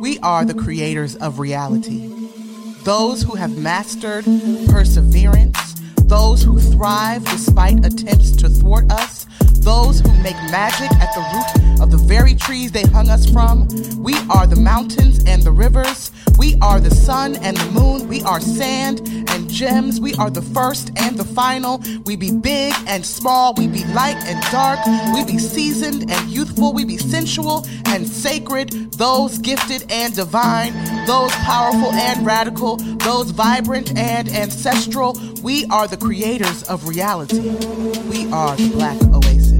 We are the creators of reality. Those who have mastered perseverance, those who thrive despite attempts to thwart us, those who make magic at the root of the very trees they hung us from. We are the mountains and the rivers. We are the sun and the moon. We are sand and gems. We are the first and the final. We be big and small. We be light and dark. We be seasoned and youthful. We be sensual and sacred. Those gifted and divine. Those powerful and radical. Those vibrant and ancestral. We are the creators of reality. We are the Black Oasis.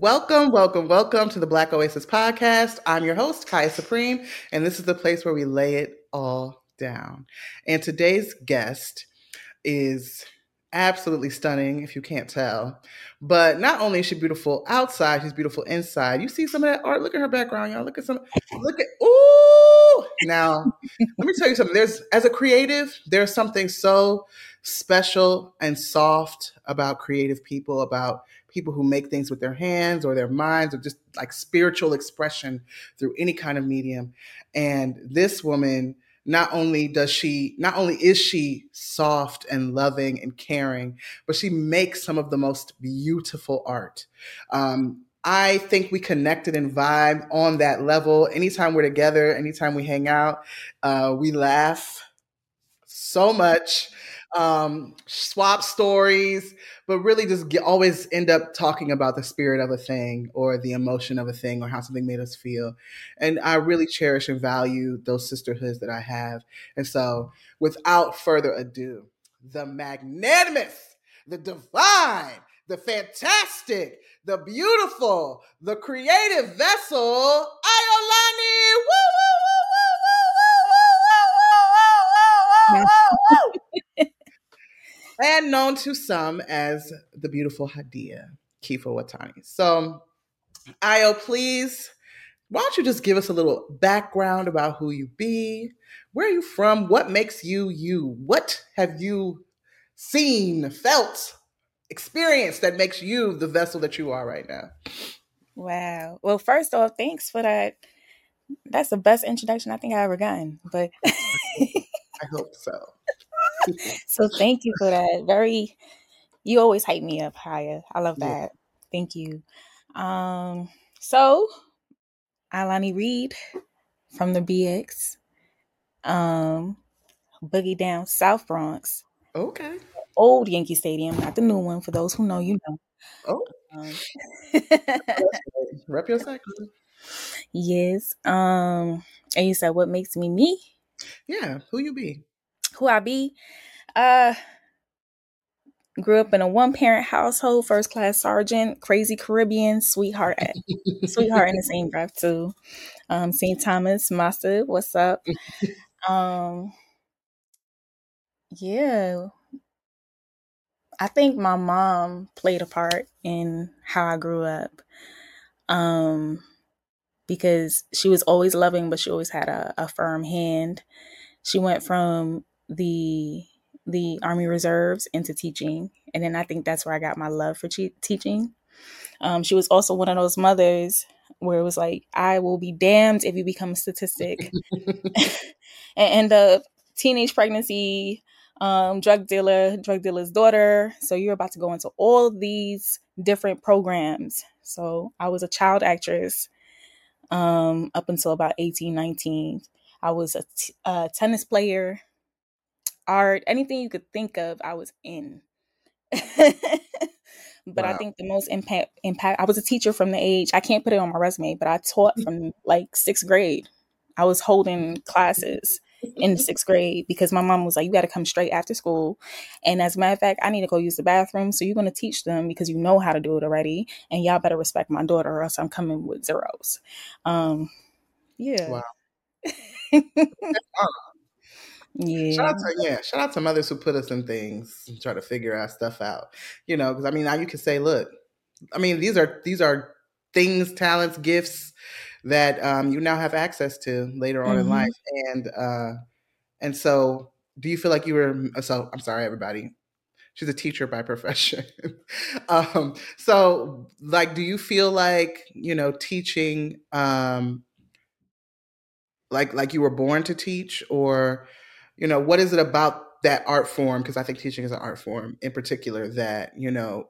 Welcome, welcome, welcome to the Black Oasis podcast. I'm your host, Kaya Supreme, and this is the place where we lay it all down. And today's guest is absolutely stunning, if you can't tell. But not only is she beautiful outside, she's beautiful inside. You see some of that art. Look at her background, y'all. Look at some. Look at ooh. Now, let me tell you something. There's as a creative, there's something so special and soft about creative people, about people who make things with their hands or their minds or just like spiritual expression through any kind of medium. And this woman, not only does she, not only is she soft and loving and caring, but she makes some of the most beautiful art. Um, I think we connected and vibe on that level. Anytime we're together, anytime we hang out, uh, we laugh so much um, swap stories, but really just get, always end up talking about the spirit of a thing or the emotion of a thing or how something made us feel. And I really cherish and value those sisterhoods that I have. And so, without further ado, the magnanimous, the divine, the fantastic, the beautiful, the creative vessel, Iolani. Woo, woo, woo, and known to some as the beautiful Hadia Kifa Watani. So, Ayo, please, why don't you just give us a little background about who you be, where are you from, what makes you you, what have you seen, felt, experienced that makes you the vessel that you are right now? Wow. Well, first off, thanks for that. That's the best introduction I think I ever gotten. But I hope so. so thank you for that. Very you always hype me up higher. I love that. Yeah. Thank you. Um so Alani Reed from the BX. Um Boogie Down South Bronx. Okay. Old Yankee Stadium, not the new one. For those who know, you know. Oh. Um, Rep your cycle. Yes. Um, and you said what makes me me? Yeah, who you be? who I be. Uh grew up in a one parent household, first class sergeant, crazy Caribbean, sweetheart sweetheart in the same breath too. Um St. Thomas, Master, what's up? Um yeah. I think my mom played a part in how I grew up. Um because she was always loving, but she always had a, a firm hand. She went from the the Army Reserves into teaching, and then I think that's where I got my love for teaching. Um, she was also one of those mothers where it was like, "I will be damned if you become a statistic," and end up teenage pregnancy, um, drug dealer, drug dealer's daughter. So you're about to go into all these different programs. So I was a child actress um, up until about 18, 19. I was a, t- a tennis player art, anything you could think of, I was in. but wow. I think the most impact impact I was a teacher from the age I can't put it on my resume, but I taught from like sixth grade. I was holding classes in the sixth grade because my mom was like, You gotta come straight after school. And as a matter of fact, I need to go use the bathroom. So you're gonna teach them because you know how to do it already. And y'all better respect my daughter or else I'm coming with zeros. Um yeah. Wow. Yeah. Shout out to yeah, shout out to mothers who put us in things and try to figure our stuff out. You know, because I mean now you can say, look, I mean, these are these are things, talents, gifts that um, you now have access to later on mm-hmm. in life. And uh and so do you feel like you were so I'm sorry, everybody. she's a teacher by profession. um, so, like, do you feel like you know teaching, um, like like you were born to teach, or you know, what is it about that art form? Because I think teaching is an art form in particular that you know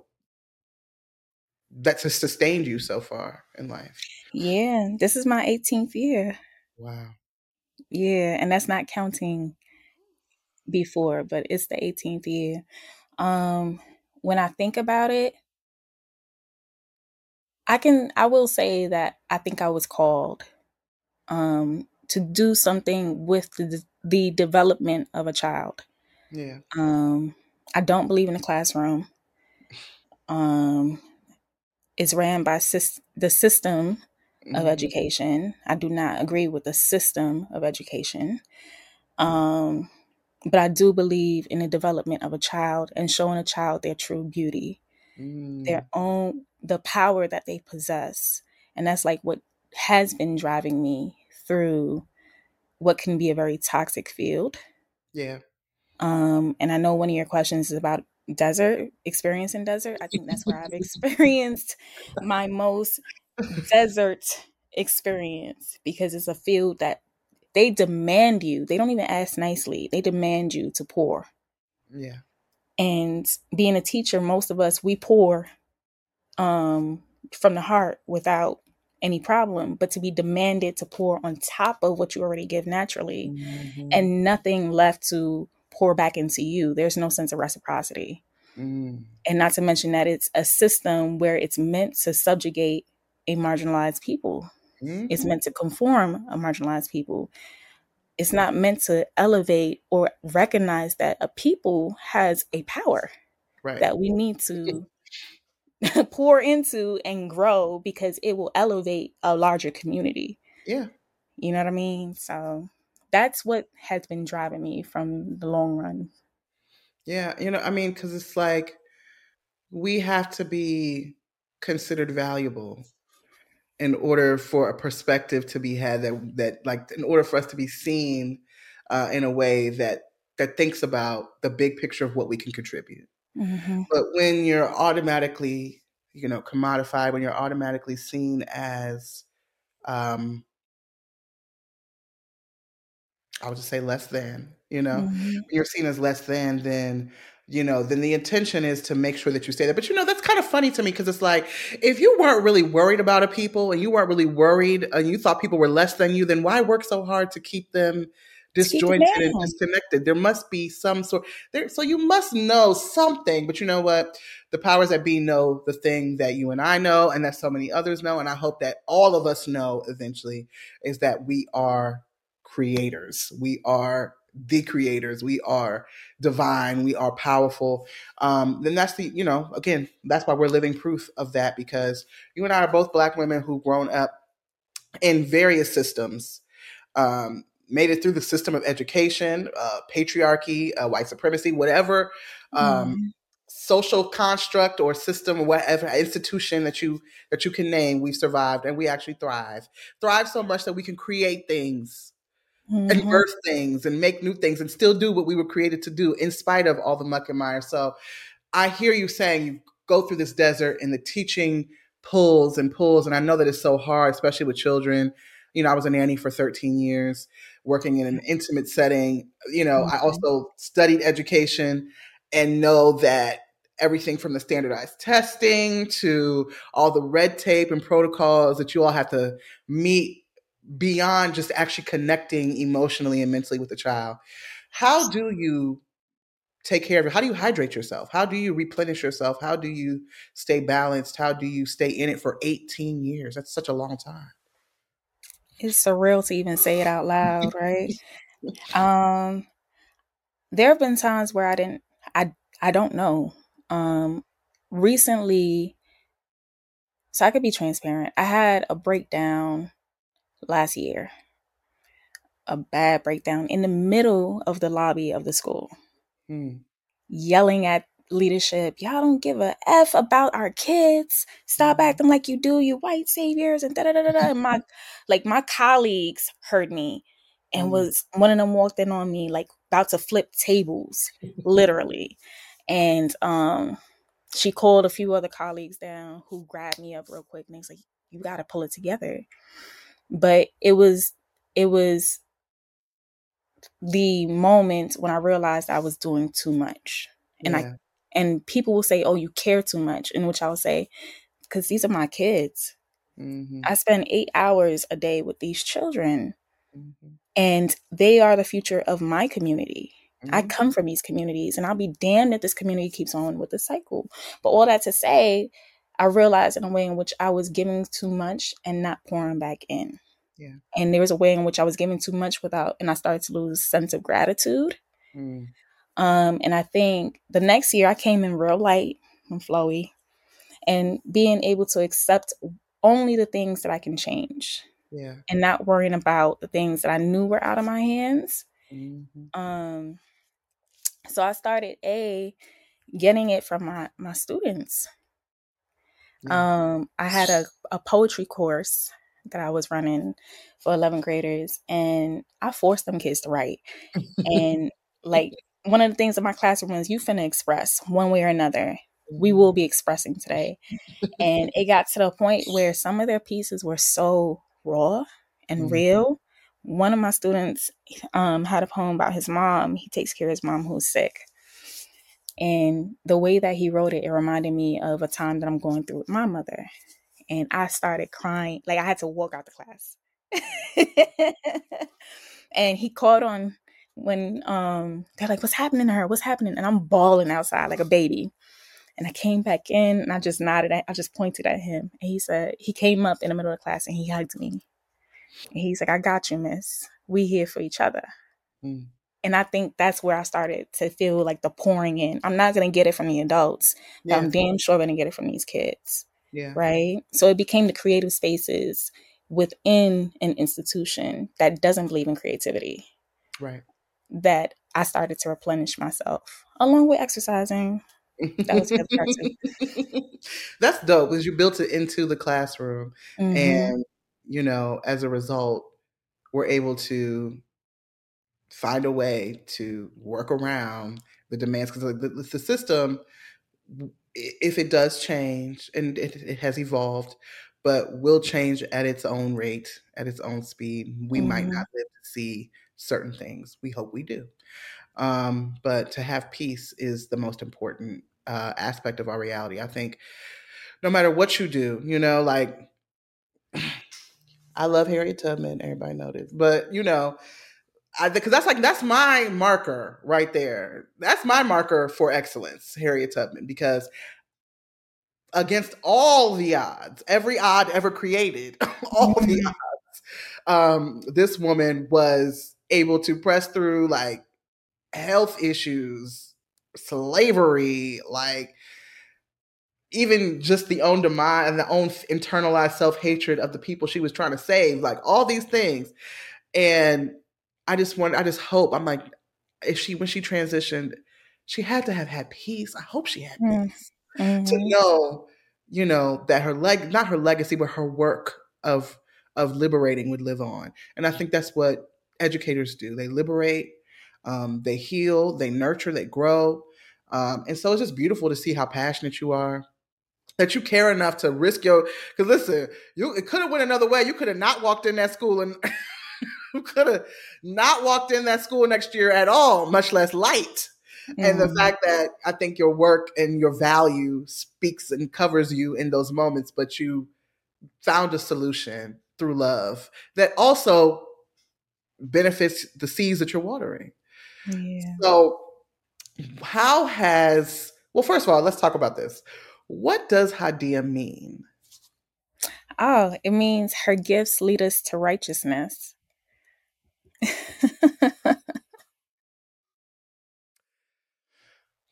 that's sustained you so far in life. Yeah, this is my 18th year. Wow. Yeah, and that's not counting before, but it's the 18th year. Um, when I think about it, I can I will say that I think I was called um to do something with the the development of a child. Yeah. Um I don't believe in the classroom. Um it's ran by syst- the system of Mhm. education. I do not agree with the system of education. Um, but I do believe in the development of a child and showing a child their true beauty, Mm. their own, the power that they possess. And that's like what has been driving me through what can be a very toxic field. Yeah. Um, and I know one of your questions is about desert experience in desert. I think that's where I've experienced my most desert experience because it's a field that they demand you. They don't even ask nicely. They demand you to pour. Yeah. And being a teacher, most of us we pour um from the heart without any problem, but to be demanded to pour on top of what you already give naturally Mhm. and nothing left to pour back into you. There's no sense of reciprocity. Mm. And not to mention that it's a system where it's meant to subjugate a marginalized people. It's Mhm. meant to conform a marginalized people. It's not meant to elevate or recognize that a people has a power Right. that we need to pour into and grow because it will elevate a larger community. yeah. You know what I mean? So that's what has been driving me from the long run. Yeah. You know, I mean, because it's like we have to be considered valuable in order for a perspective to be had that that like in order for us to be seen uh, in a way that that thinks about the big picture of what we can contribute. hmm But when you're automatically, you know, commodified, when you're automatically seen as, um, I would just say less than, you know, hmm when you're seen as less than, then you know, then the intention is to make sure that you stay there. But you know, that's kind of funny to me because it's like if you weren't really worried about a people and you weren't really worried and you thought people were less than you, then why work so hard to keep them To keep disjointed and disconnected? There must be some sort there. So you must know something. But you know what? The powers that be know the thing that you and I know, and that so many others know, and I hope that all of us know eventually is that we are creators. We are the creators. We are divine. We are powerful. Um, then that's the, you know, again, that's why we're living proof of that because you and I are both black women who've grown up in various systems, um, made it through the system of education, uh, patriarchy, uh, white supremacy, whatever um, Mhm. social construct or system whatever institution that you that you can name, we've survived and we actually thrive. Thrive so much that we can create things and Mhm. birth things and make new things and still do what we were created to do in spite of all the muck and mire. So I hear you saying you go through this desert and the teaching pulls and pulls. And I know that it's so hard, especially with children. You know, I was a nanny for 13 years, working in an intimate setting. You know, I Mhm. also studied education and know that everything from the standardized testing to all the red tape and protocols that you all have to meet beyond just actually connecting emotionally and mentally with the child. How do you take care of it? How do you hydrate yourself? How do you replenish yourself? How do you stay balanced? How do you stay in it for 18 years? That's such a long time. It's surreal to even say it out loud, right? Um, there have been times where I didn't, I, I don't know. Um, recently, so I could be transparent. I had a breakdown last year, a bad breakdown in the middle of the lobby of the school, Hmm. yelling at leadership, y'all don't give a F about our kids. Stop acting like you do, you white saviors, and da da da da. da. And my like my colleagues heard me and Mm. was one of them walked in on me like about to flip tables, literally. And um, she called a few other colleagues down who grabbed me up real quick and they was like, "You got to pull it together." But it was it was the moment when I realized I was doing too much, and yeah. I and people will say, "Oh, you care too much," in which I will say, "Because these are my kids. Mm-hmm. I spend eight hours a day with these children, mm-hmm. and they are the future of my community." Mm-hmm. I come from these communities, and I'll be damned if this community keeps on with the cycle. But all that to say, I realized in a way in which I was giving too much and not pouring back in. Yeah. And there was a way in which I was giving too much without, and I started to lose sense of gratitude. Mm. Um, and I think the next year I came in real light and flowy and being able to accept only the things that I can change. Yeah. And not worrying about the things that I knew were out of my hands. Mm-hmm. Um, so I started a getting it from my my students. Yeah. Um, I had a, a poetry course that I was running for 11th graders, and I forced them kids to write. and like one of the things in my classroom is you finna express one way or another. We will be expressing today. and it got to the point where some of their pieces were so raw and mm-hmm. real. One of my students um, had a poem about his mom. He takes care of his mom who's sick. And the way that he wrote it, it reminded me of a time that I'm going through with my mother and I started crying. Like I had to walk out the class. and he called on when um they're like, What's happening to her? What's happening? And I'm bawling outside like a baby. And I came back in and I just nodded. I just pointed at him. And he said, he came up in the middle of the class and he hugged me. And he's like, I got you, miss. We here for each other. Mm. And I think that's where I started to feel like the pouring in. I'm not going to get it from the adults, yeah. but I'm damn sure going to get it from these kids. Yeah. Right. So it became the creative spaces within an institution that doesn't believe in creativity. Right. That I started to replenish myself along with exercising. That was the other part That's dope because you built it into the classroom. Mm-hmm. And, you know, as a result, we're able to find a way to work around the demands because the, the system if it does change, and it, it has evolved, but will change at its own rate, at its own speed. We mm-hmm. might not live to see certain things. We hope we do. Um, but to have peace is the most important uh, aspect of our reality. I think no matter what you do, you know, like I love Harriet Tubman. Everybody knows this, but you know, because that's like that's my marker right there. That's my marker for excellence, Harriet Tubman, because against all the odds, every odd ever created, all the mm-hmm. odds, um, this woman was able to press through like health issues, slavery, like even just the own demise and the own internalized self hatred of the people she was trying to save, like all these things. And I just want, I just hope, I'm like, if she, when she transitioned, she had to have had peace. I hope she had mm. peace mm-hmm. to know, you know, that her leg, not her legacy, but her work of, of liberating would live on. And I think that's what educators do. They liberate, um, they heal, they nurture, they grow. Um, and so it's just beautiful to see how passionate you are that you care enough to risk your because listen you it could have went another way you could have not walked in that school and who could have not walked in that school next year at all, much less light. Mm-hmm. And the mm-hmm. fact that I think your work and your value speaks and covers you in those moments, but you found a solution through love that also benefits the seeds that you're watering. Yeah. So, how has, well, first of all, let's talk about this. What does Hadia mean? Oh, it means her gifts lead us to righteousness.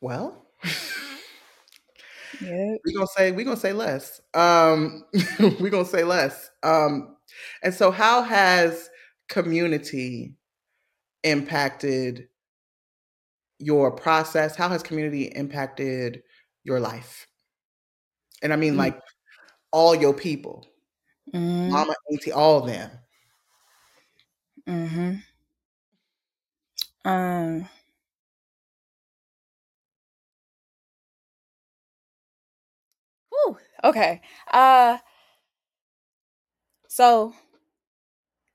Well, yeah, we're gonna say we're gonna say less. Um, we're gonna say less. Um, and so, how has community impacted your process? How has community impacted your life? And I mean, mm. like all your people, mm. mama, auntie, all of them. Mm-hmm. Um Whew, okay. Uh so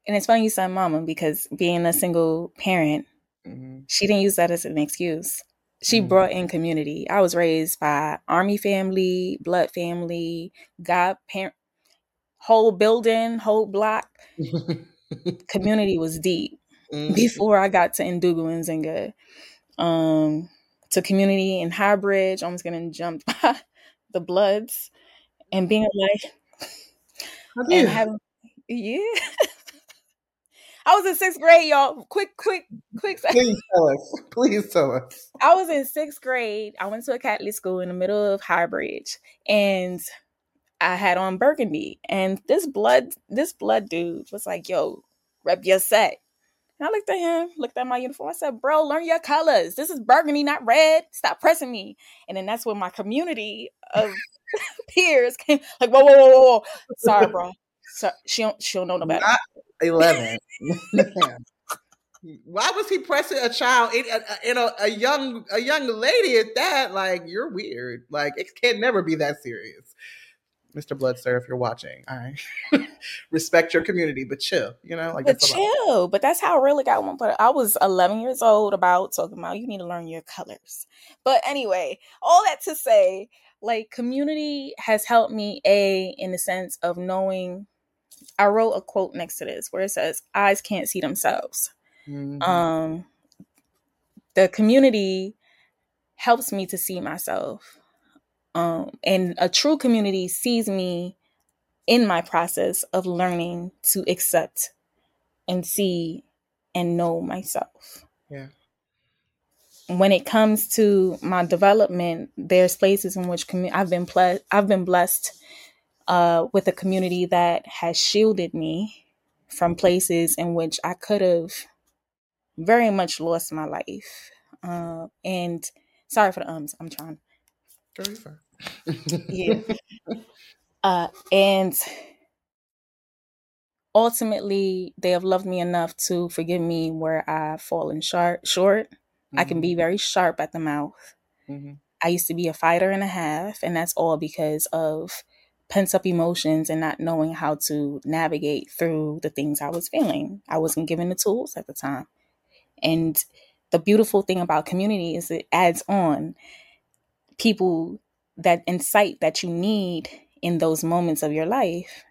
and it's funny you said mama because being a single parent, mm-hmm. she didn't use that as an excuse. She mm-hmm. brought in community. I was raised by army family, blood family, God parent whole building, whole block. community was deep mm-hmm. before I got to Ndugu and Zinga. Um to community in High Highbridge, almost getting jumped by the Bloods and being like and having yeah. I was in sixth grade, y'all. Quick, quick, quick. Please tell us. Please tell us. I was in sixth grade. I went to a Catholic school in the middle of Highbridge, and I had on burgundy. And this blood, this blood dude was like, "Yo, rep your set." And I looked at him, looked at my uniform. I said, "Bro, learn your colors. This is burgundy, not red. Stop pressing me." And then that's when my community of peers came, like, "Whoa, whoa, whoa, whoa, sorry, bro. So she don't, she don't know no better." Not Eleven. Why was he pressing a child in, a, in a, a, young a young lady at that? Like you're weird. Like it can never be that serious. Mr. Blood, sir, if you're watching, I respect your community, but chill, you know, like but chill. But that's how I really got one. But I was 11 years old about talking about you need to learn your colors. But anyway, all that to say, like community has helped me a in the sense of knowing I wrote a quote next to this where it says, "Eyes can't see themselves." Mm-hmm. Um, the community helps me to see myself, um, and a true community sees me in my process of learning to accept and see and know myself. Yeah. When it comes to my development, there's places in which commu- I've been ple- I've been blessed uh, with a community that has shielded me from places in which I could have very much lost my life. Uh, and sorry for the ums, I'm trying. Yeah. Uh, and ultimately, they have loved me enough to forgive me where I've fallen short. Short, mm-hmm. I can be mm-hmm. very sharp at the mouth. Mm-hmm. I used to be a fighter and a half, and that's all because of pent up emotions and not knowing how to navigate through the things I was feeling. I wasn't given the tools at the time. And the beautiful thing about community is it adds on people that insight that you need in those moments of your life.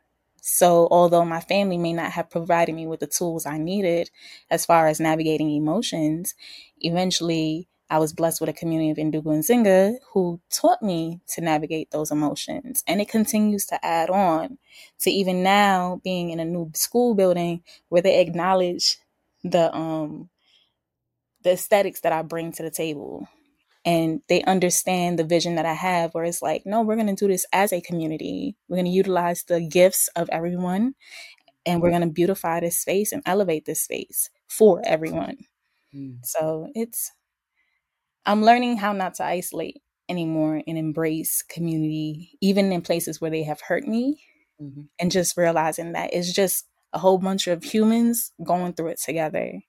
So, although my family may not have provided me with the tools I needed as far as navigating emotions, eventually I was blessed with a community of Ndugu and Zinga who taught me to navigate those emotions. And it continues to add on to even now being in a new school building where they acknowledge the um the aesthetics that I bring to the table. And they understand the vision that I have where it's like, no, we're gonna do this as a community. We're gonna utilize the gifts of everyone and we're gonna beautify this space and elevate this space for everyone. Mm. So it's I'm learning how not to isolate anymore and embrace community, even in places where they have hurt me, mm-hmm. and just realizing that it's just a whole bunch of humans going through it together.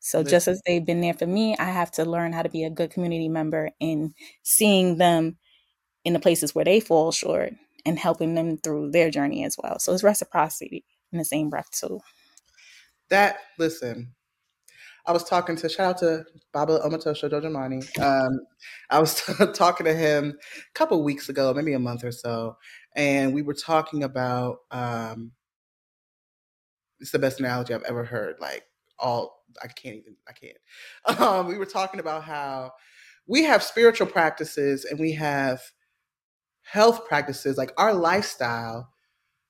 So just as they've been there for me, I have to learn how to be a good community member in seeing them in the places where they fall short and helping them through their journey as well. So it's reciprocity in the same breath too. That listen, I was talking to shout out to Baba Omatosho Dojamani. Um, I was talking to him a couple weeks ago, maybe a month or so, and we were talking about. Um, it's the best analogy I've ever heard. Like all, I can't even. I can't. Um, we were talking about how we have spiritual practices and we have health practices. Like our lifestyle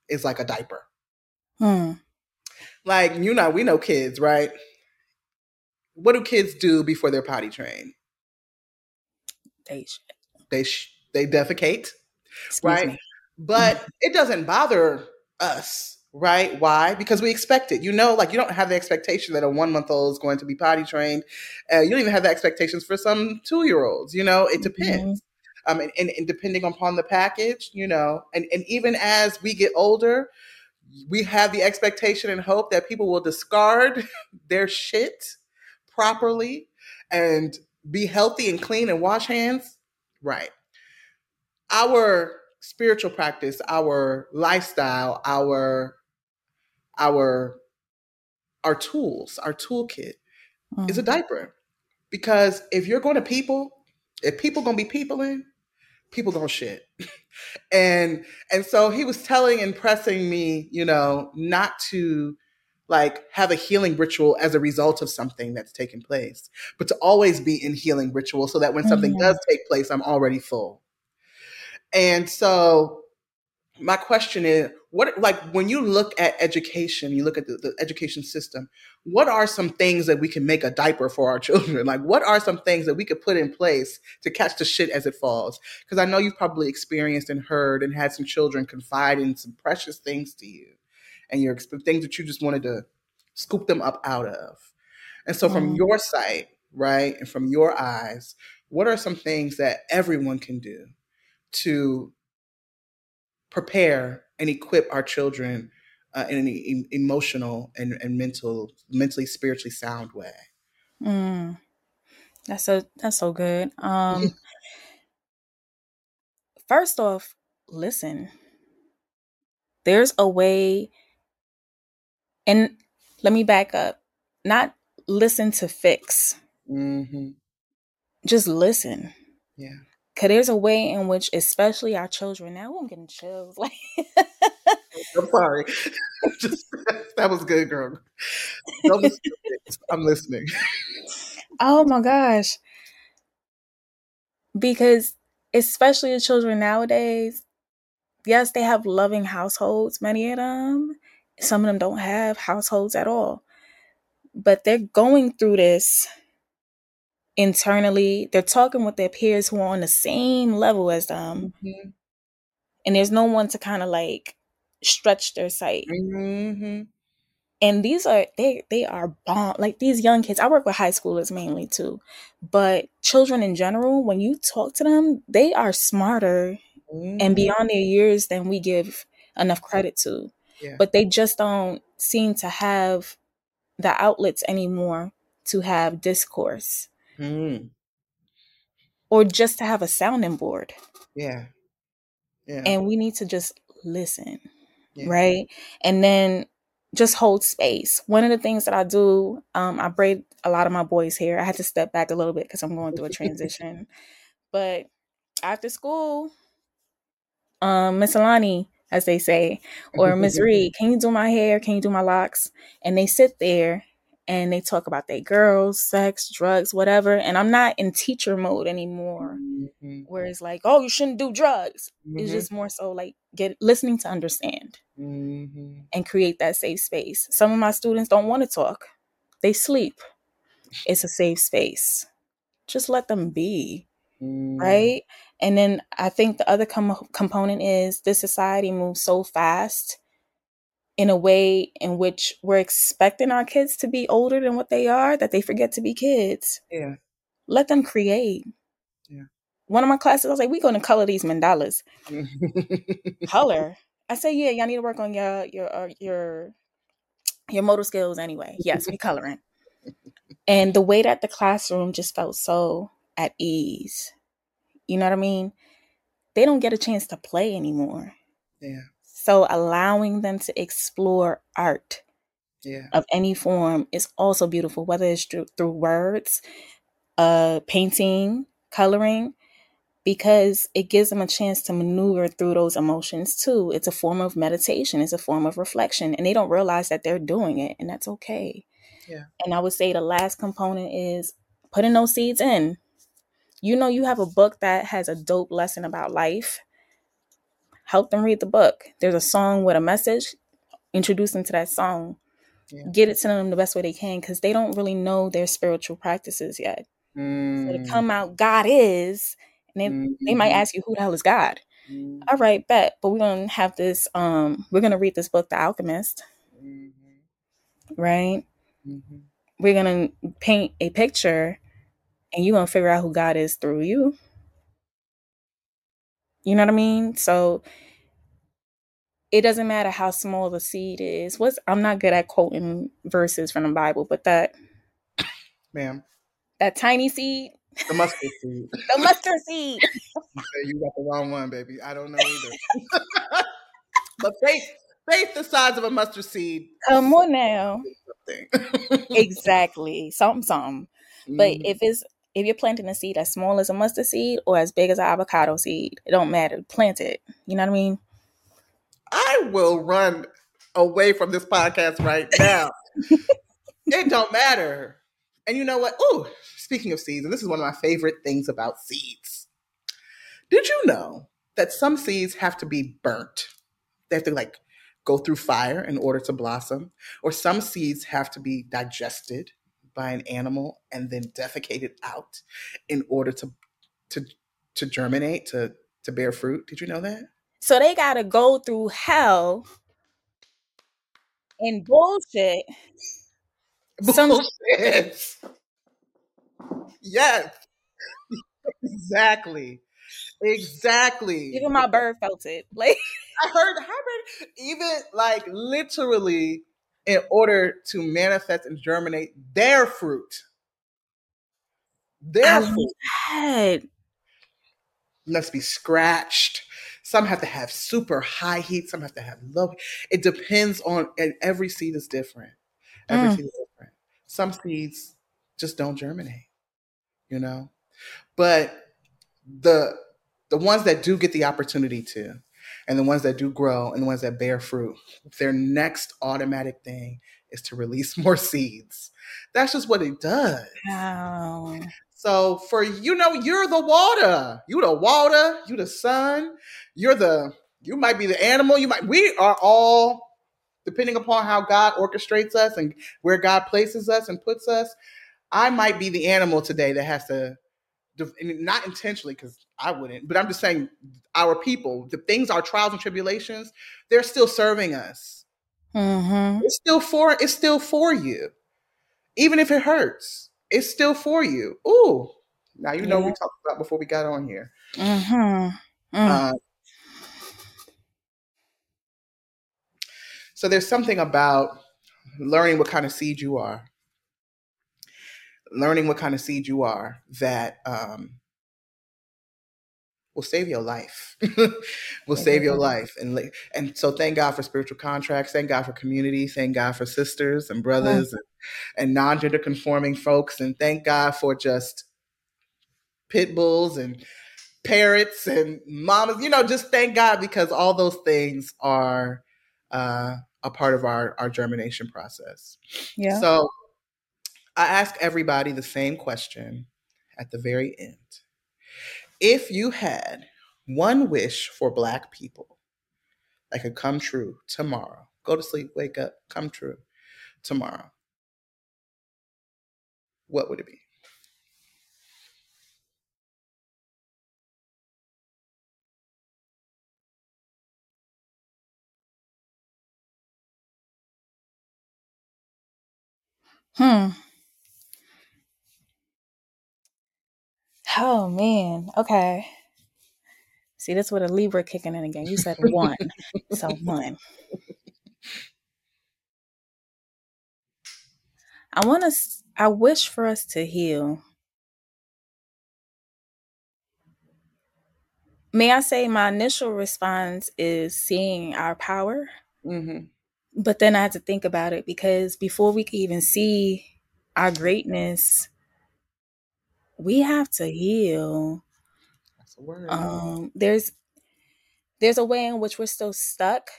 is like a diaper. Hmm. Like you know, we know kids, right? what do kids do before they're potty trained? They sh- they sh- they defecate, Excuse right? Me. But it doesn't bother us, right? Why? Because we expect it. You know, like you don't have the expectation that a one month old is going to be potty trained. Uh, you don't even have the expectations for some two year olds. You know, it depends. Mm-hmm. Um, and, and, and depending upon the package, you know, and, and even as we get older, we have the expectation and hope that people will discard their shit properly and be healthy and clean and wash hands, right. Our spiritual practice, our lifestyle, our our our tools, our toolkit mm. is a mm. diaper. Because if you're going to people, if people gonna be peopling, people gonna shit. and and so he was telling and pressing me, you know, not to like have a healing ritual as a result of something that's taken place, but to always be in healing ritual so that when something mm-hmm. does take place, I'm already full. And so my question is what like when you look at education you look at the, the, education system what are some things that we can make a diaper for our children? Like what are some things that we could put in place to catch the shit as it falls? Because i know you've probably experienced and heard and had some children confide in some precious things to you and your things that you just wanted to scoop them up out of. And so from mm. your sight right and from your eyes what are some things that everyone can do to prepare and equip our children uh, in an e- emotional and, and mental, mentally, spiritually sound way. Mm. That's so that's so good. Um, first off, listen. There's a way, and let me back up. Not listen to fix. Mm-hmm. Just listen. Yeah. Cause there's a way in which, especially our children, now I'm getting chills. Like, I'm sorry, Just, that was good, girl. I'm listening. Oh my gosh, because especially the children nowadays, yes, they have loving households. Many of them, some of them don't have households at all, but they're going through this internally. They're talking with their peers who are on the same level as them. Mm-hmm. And there's no one to kind of like stretch their sight. Mm-hmm. And these are they they are bomb like these young kids. I work with high schoolers mainly too, but children in general. When you talk to them, they are smarter mm-hmm. and beyond their years than we give enough credit to. Yeah. But they just don't seem to have the outlets anymore to have discourse. Mm. Or just to have a sounding board. Yeah. Yeah. And we need to just listen. Yeah. Right. And then just hold space. One of the things that I do, um, I braid a lot of my boys' hair. I had to step back a little bit because I'm going through a transition. but after school, um, Miss Alani, as they say, or Miss Reed, can you do my hair? Can you do my locks? And they sit there and they talk about their girls, sex, drugs, whatever. And I'm not in teacher mode anymore, mm-hmm. where it's like, oh, you shouldn't do drugs. Mm-hmm. It's just more so like get listening to understand mm-hmm. and create that safe space. Some of my students don't want to talk; they sleep. It's a safe space. Just let them be, mm. right? And then I think the other com- component is this society moves so fast in a way in which we're expecting our kids to be older than what they are that they forget to be kids. Yeah. Let them create. Yeah. One of my classes, I was like, we're going to color these mandalas. color. I say, yeah, y'all need to work on your your uh, your your motor skills anyway. Yes, we coloring. and the way that the classroom just felt so at ease. You know what I mean? They don't get a chance to play anymore. Yeah. So allowing them to explore art yeah. of any form is also beautiful, whether it's through, through words, uh, painting, coloring, because it gives them a chance to maneuver through those emotions too. It's a form of meditation, it's a form of reflection, and they don't realize that they're doing it, and that's okay. Yeah. And I would say the last component is putting those seeds in. You know, you have a book that has a dope lesson about life help them read the book. There's a song with a message, introduce them to that song. Yeah. Get it to them the best way they can because they don't really know their spiritual practices yet. Mm. So to mm. come out, God is, and they, mm-hmm. they might mm-hmm. ask you, who the hell is God? Mm-hmm. All right, bet. But we're gonna have this. Um, we're gonna read this book, The Alchemist. Mm-hmm. Right. Mm-hmm. We're gonna paint a picture, and you're gonna figure out who God is through you. You know what I mean? So it doesn't matter how small the seed is. What's I'm not good at quoting verses from the Bible, but that ma'am. That tiny seed The mustard seed. the mustard seed. you got the wrong one, baby. I don't know either. but faith, faith the size of a mustard seed. Come on now. exactly. Something, something. Mm-hmm. But if it's if you're planting a seed as small as a mustard seed or as big as an avocado seed, it don't matter. Plant it. You know what I mean? I will run away from this podcast right now. it don't matter. And you know what? Oh, speaking of seeds, and this is one of my favorite things about seeds. Did you know that some seeds have to be burnt? They have to like go through fire in order to blossom, or some seeds have to be digested by an animal and then defecated out in order to to to germinate to to bear fruit. Did you know that? So they got to go through hell and bullshit. Bullshit. Some... yes. exactly. Exactly. Even my bird felt it. Like I heard, I heard even like literally in order to manifest and germinate their fruit. Their I fruit must be scratched. Some have to have super high heat. Some have to have low. It depends on, and every seed is different. Every mm. seed is different. Some seeds just don't germinate, you know. But the the ones that do get the opportunity to, and the ones that do grow, and the ones that bear fruit, their next automatic thing is to release more seeds. That's just what it does. Wow. So for you know, you're the water. You the water. You the sun. You're the. You might be the animal. You might. We are all, depending upon how God orchestrates us and where God places us and puts us. I might be the animal today that has to, not intentionally because I wouldn't, but I'm just saying our people, the things, our trials and tribulations, they're still serving us. Mm-hmm. It's still for. It's still for you, even if it hurts it's still for you. Ooh, now you know yeah. we talked about before we got on here. Mm-hmm. Mm. Uh, so there's something about learning what kind of seed you are, learning what kind of seed you are that um, will save your life. will save your life. And and so thank God for spiritual contracts. Thank God for community. Thank God for sisters and brothers and, and non-gender conforming folks. And thank God for just pit bulls and parrots and mamas. You know, just thank God because all those things are uh, a part of our our germination process. Yeah. So I ask everybody the same question at the very end if you had one wish for Black people that could come true tomorrow, go to sleep, wake up, come true tomorrow, what would it be? Hmm. Oh man. Okay. See, that's what a Libra kicking in again. You said one. so one. I want to I wish for us to heal. May I say my initial response is seeing our power. Mm-hmm. But then I had to think about it because before we could even see our greatness, we have to heal. That's a word. Um, there's there's a way in which we're still stuck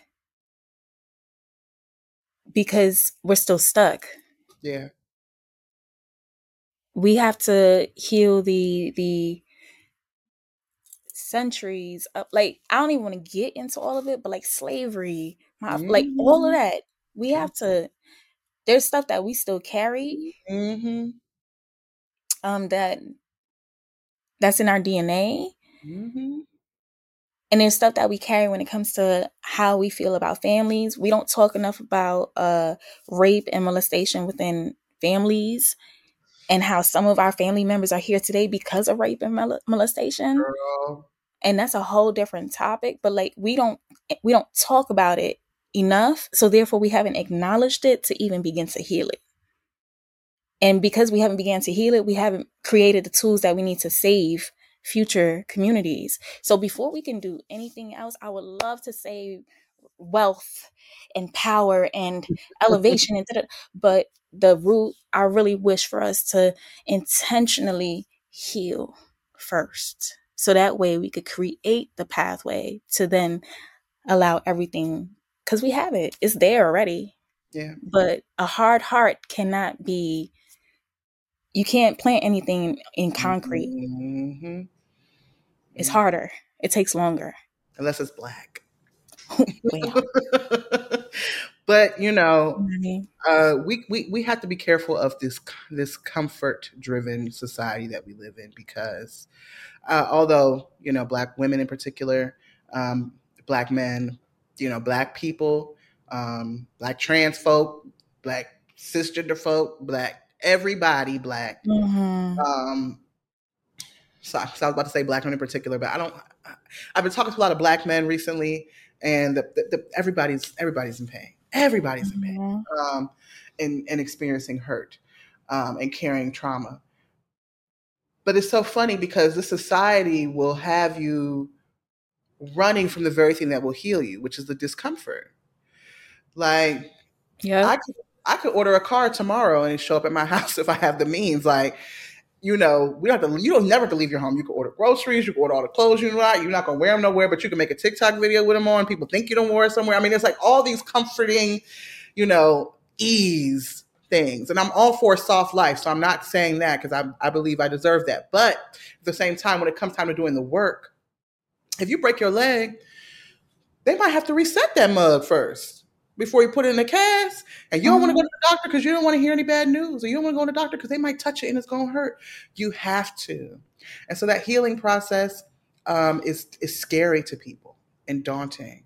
because we're still stuck. Yeah. We have to heal the the centuries of like I don't even want to get into all of it, but like slavery, my, mm-hmm. like all of mm-hmm. that. We have to there's stuff that we still carry. Mm-hmm um, that that's in our DNA. Mm-hmm. And there's stuff that we carry when it comes to how we feel about families. We don't talk enough about uh, rape and molestation within families and how some of our family members are here today because of rape and mol- molestation. Girl. And that's a whole different topic, but like we don't we don't talk about it enough, so therefore we haven't acknowledged it to even begin to heal it. And because we haven't began to heal it, we haven't created the tools that we need to save future communities. So before we can do anything else, I would love to save wealth and power and elevation and but the root I really wish for us to intentionally heal first. So that way we could create the pathway to then allow everything because we have it. It's there already. Yeah. But a hard heart cannot be you can't plant anything in concrete. Mm-hmm. It's harder. It takes longer. Unless it's black. but you know, uh, we, we we have to be careful of this this comfort driven society that we live in because uh, although you know black women in particular, um, black men, you know black people, um, black trans folk, black cisgender folk, black everybody black. Mm-hmm. Um, so, so, I was about to say black men in particular, but I don't. I've been talking to a lot of black men recently, and the, the, the, everybody's everybody's in pain. Everybody's in pain, mm-hmm. um, and and experiencing hurt, um, and carrying trauma. But it's so funny because the society will have you running from the very thing that will heal you, which is the discomfort. Like, yeah, I I could order a car tomorrow and show up at my house if I have the means. Like, you know, we don't have to, you don't never have to leave your home. You can order groceries, you can order all the clothes you want. You're not to wear them nowhere, but you can make a TikTok video with them on. People think you don't wear it somewhere. I mean, it's like all these comforting, you know, ease things. And I'm all for a soft life. So I'm not saying that because I, I believe I deserve that. But at the same time, when it comes time to doing the work, if you break your leg, they might have to reset that mug first before you put it in a cast. And you don't want to go to the doctor because you don't want to hear any bad news, or you don't want to go to the doctor because they might touch it and it's going to hurt. You have to. And so that healing process um, is is scary to people and daunting.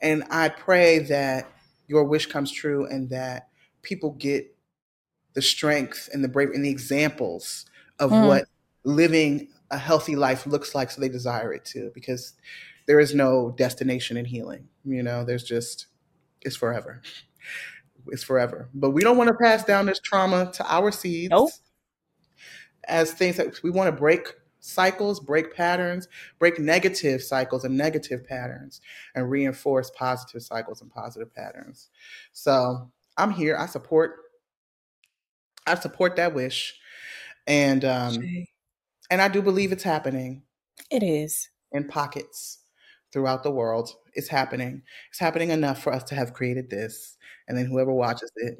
And I pray that your wish comes true and that people get the strength and the brave and the examples of mm. what living a healthy life looks like so they desire it too because there is no destination in healing you know there's just it's forever. It's forever. But we don't want to pass down this trauma to our seeds nope. as things that we want to break cycles, break patterns, break negative cycles and negative patterns, and reinforce positive cycles and positive patterns. So I'm here. I support. I support that wish, and um, and I do believe it's happening. It is in pockets throughout the world. It's happening. It's happening enough for us to have created this. And then whoever watches it,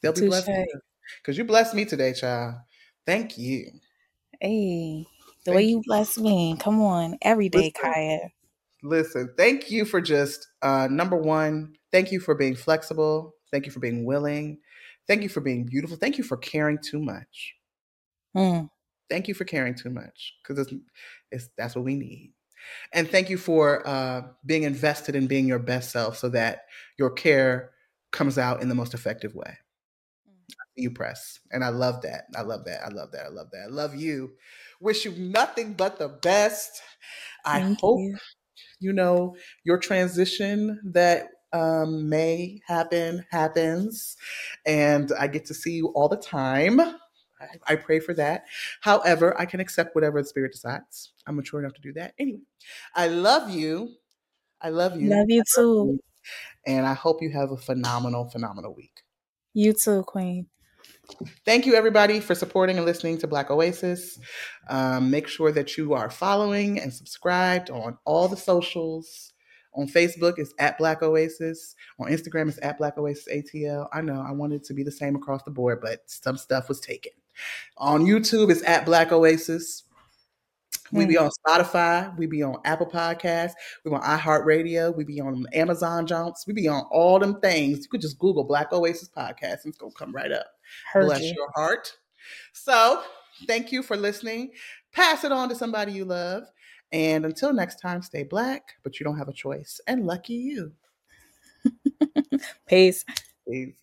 they'll be blessed. Because you blessed me today, child. Thank you. Hey, the thank way you, bless me. Come on. Every day, listen, Kaya. Listen, thank you for just uh number one, thank you for being flexible. Thank you for being willing. Thank you for being beautiful. Thank you for caring too much. Mm. Thank you for caring too much because it's, it's that's what we need. And thank you for uh, being invested in being your best self so that your care comes out in the most effective way. Mm. You press. And I love that. I love that. I love that. I love that. I love you. Wish you nothing but the best. I thank hope you. you know your transition that um, may happen happens and I get to see you all the time. I, I pray for that. However, I can accept whatever the spirit decides. I'm mature enough to do that. Anyway, I love you. I love you. Love you too. And I hope you have a phenomenal, phenomenal week. You too, Queen. Thank you, everybody, for supporting and listening to Black Oasis. Um, make sure that you are following and subscribed on all the socials. On Facebook, it's at Black Oasis. On Instagram, it's at Black Oasis ATL. I know I wanted to be the same across the board, but some stuff was taken. On YouTube, it's at Black Oasis. We be mm. on Spotify. We be on Apple Podcasts. We on iHeartRadio. We be on Amazon Jones. We be on all them things. You could just Google Black Oasis Podcast and it's gonna come right up. Heard Bless you. your heart. So thank you for listening. Pass it on to somebody you love. And until next time, stay black, but you don't have a choice. And lucky you. Peace. Peace.